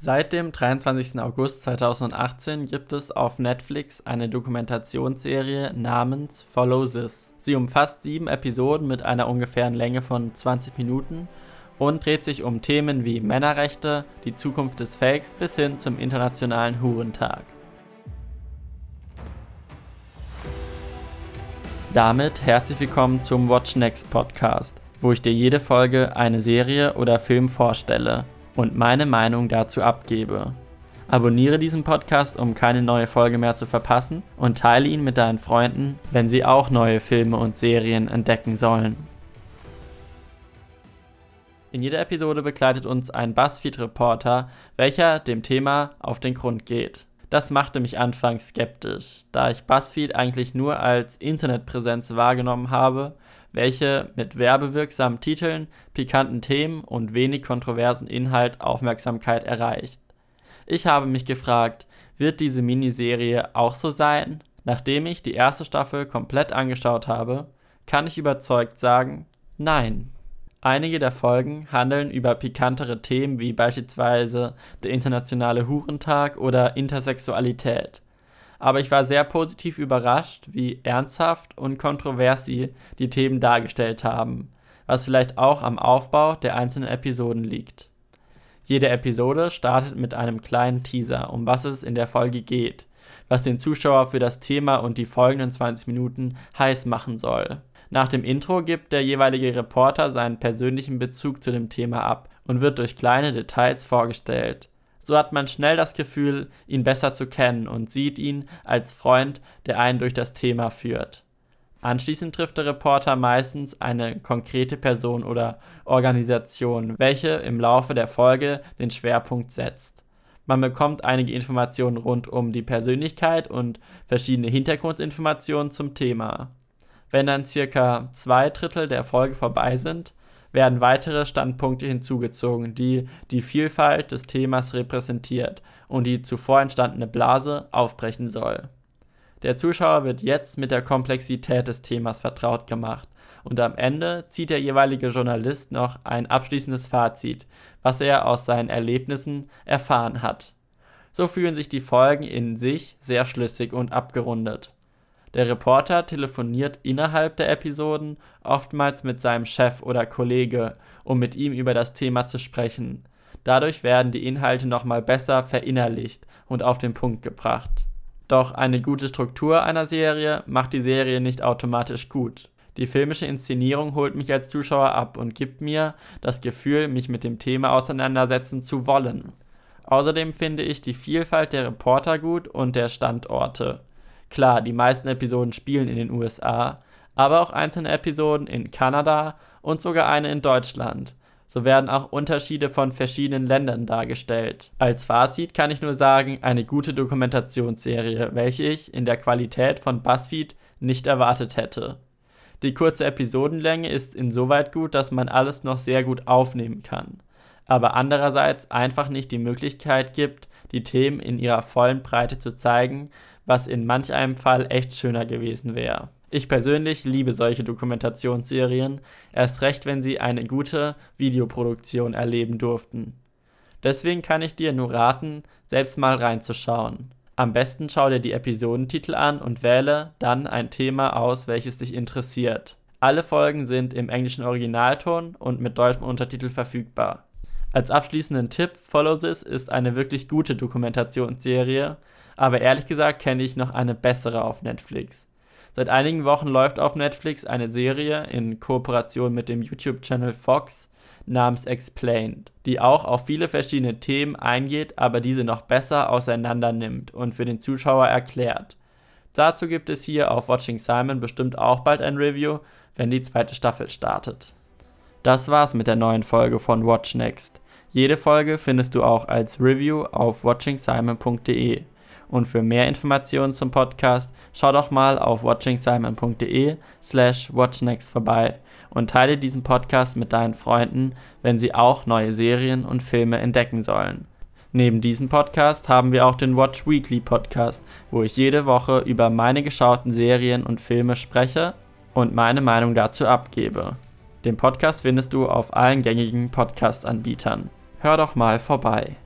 Seit dem 23. August 2018 gibt es auf Netflix eine Dokumentationsserie namens Follow This. Sie umfasst sieben Episoden mit einer ungefähren Länge von 20 Minuten und dreht sich um Themen wie Männerrechte, die Zukunft des Fakes bis hin zum Internationalen Hurentag. Damit herzlich willkommen zum Watch Next Podcast, wo ich dir jede Folge eine Serie oder Film vorstelle und meine Meinung dazu abgebe. Abonniere diesen Podcast, um keine neue Folge mehr zu verpassen und teile ihn mit deinen Freunden, wenn sie auch neue Filme und Serien entdecken sollen. In jeder Episode begleitet uns ein BuzzFeed-Reporter, welcher dem Thema auf den Grund geht. Das machte mich anfangs skeptisch, da ich BuzzFeed eigentlich nur als Internetpräsenz wahrgenommen habe, welche mit werbewirksamen Titeln, pikanten Themen und wenig kontroversen Inhalt Aufmerksamkeit erreicht. Ich habe mich gefragt, wird diese Miniserie auch so sein? Nachdem ich die erste Staffel komplett angeschaut habe, kann ich überzeugt sagen, nein. Einige der Folgen handeln über pikantere Themen wie beispielsweise der internationale Hurentag oder Intersexualität aber ich war sehr positiv überrascht, wie ernsthaft und kontrovers sie die Themen dargestellt haben, was vielleicht auch am Aufbau der einzelnen Episoden liegt. Jede Episode startet mit einem kleinen Teaser, um was es in der Folge geht, was den Zuschauer für das Thema und die folgenden 20 Minuten heiß machen soll. Nach dem Intro gibt der jeweilige Reporter seinen persönlichen Bezug zu dem Thema ab und wird durch kleine Details vorgestellt. So hat man schnell das Gefühl, ihn besser zu kennen und sieht ihn als Freund, der einen durch das Thema führt. Anschließend trifft der Reporter meistens eine konkrete Person oder Organisation, welche im Laufe der Folge den Schwerpunkt setzt. Man bekommt einige Informationen rund um die Persönlichkeit und verschiedene Hintergrundinformationen zum Thema. Wenn dann circa zwei Drittel der Folge vorbei sind, werden weitere Standpunkte hinzugezogen, die die Vielfalt des Themas repräsentiert und die zuvor entstandene Blase aufbrechen soll. Der Zuschauer wird jetzt mit der Komplexität des Themas vertraut gemacht und am Ende zieht der jeweilige Journalist noch ein abschließendes Fazit, was er aus seinen Erlebnissen erfahren hat. So fühlen sich die Folgen in sich sehr schlüssig und abgerundet. Der Reporter telefoniert innerhalb der Episoden oftmals mit seinem Chef oder Kollege, um mit ihm über das Thema zu sprechen. Dadurch werden die Inhalte nochmal besser verinnerlicht und auf den Punkt gebracht. Doch eine gute Struktur einer Serie macht die Serie nicht automatisch gut. Die filmische Inszenierung holt mich als Zuschauer ab und gibt mir das Gefühl, mich mit dem Thema auseinandersetzen zu wollen. Außerdem finde ich die Vielfalt der Reporter gut und der Standorte. Klar, die meisten Episoden spielen in den USA, aber auch einzelne Episoden in Kanada und sogar eine in Deutschland. So werden auch Unterschiede von verschiedenen Ländern dargestellt. Als Fazit kann ich nur sagen, eine gute Dokumentationsserie, welche ich in der Qualität von BuzzFeed nicht erwartet hätte. Die kurze Episodenlänge ist insoweit gut, dass man alles noch sehr gut aufnehmen kann, aber andererseits einfach nicht die Möglichkeit gibt, die Themen in ihrer vollen Breite zu zeigen, was in manch einem Fall echt schöner gewesen wäre. Ich persönlich liebe solche Dokumentationsserien, erst recht, wenn sie eine gute Videoproduktion erleben durften. Deswegen kann ich dir nur raten, selbst mal reinzuschauen. Am besten schau dir die Episodentitel an und wähle dann ein Thema aus, welches dich interessiert. Alle Folgen sind im englischen Originalton und mit deutschem Untertitel verfügbar. Als abschließenden Tipp, Follow This ist eine wirklich gute Dokumentationsserie, aber ehrlich gesagt kenne ich noch eine bessere auf Netflix. Seit einigen Wochen läuft auf Netflix eine Serie in Kooperation mit dem YouTube-Channel Fox namens Explained, die auch auf viele verschiedene Themen eingeht, aber diese noch besser auseinander nimmt und für den Zuschauer erklärt. Dazu gibt es hier auf Watching Simon bestimmt auch bald ein Review, wenn die zweite Staffel startet. Das war's mit der neuen Folge von Watch Next. Jede Folge findest du auch als Review auf watchingsimon.de. Und für mehr Informationen zum Podcast, schau doch mal auf watchingsimon.de slash watchnext vorbei und teile diesen Podcast mit deinen Freunden, wenn sie auch neue Serien und Filme entdecken sollen. Neben diesem Podcast haben wir auch den Watch Weekly Podcast, wo ich jede Woche über meine geschauten Serien und Filme spreche und meine Meinung dazu abgebe. Den Podcast findest du auf allen gängigen Podcast-Anbietern. Hör doch mal vorbei.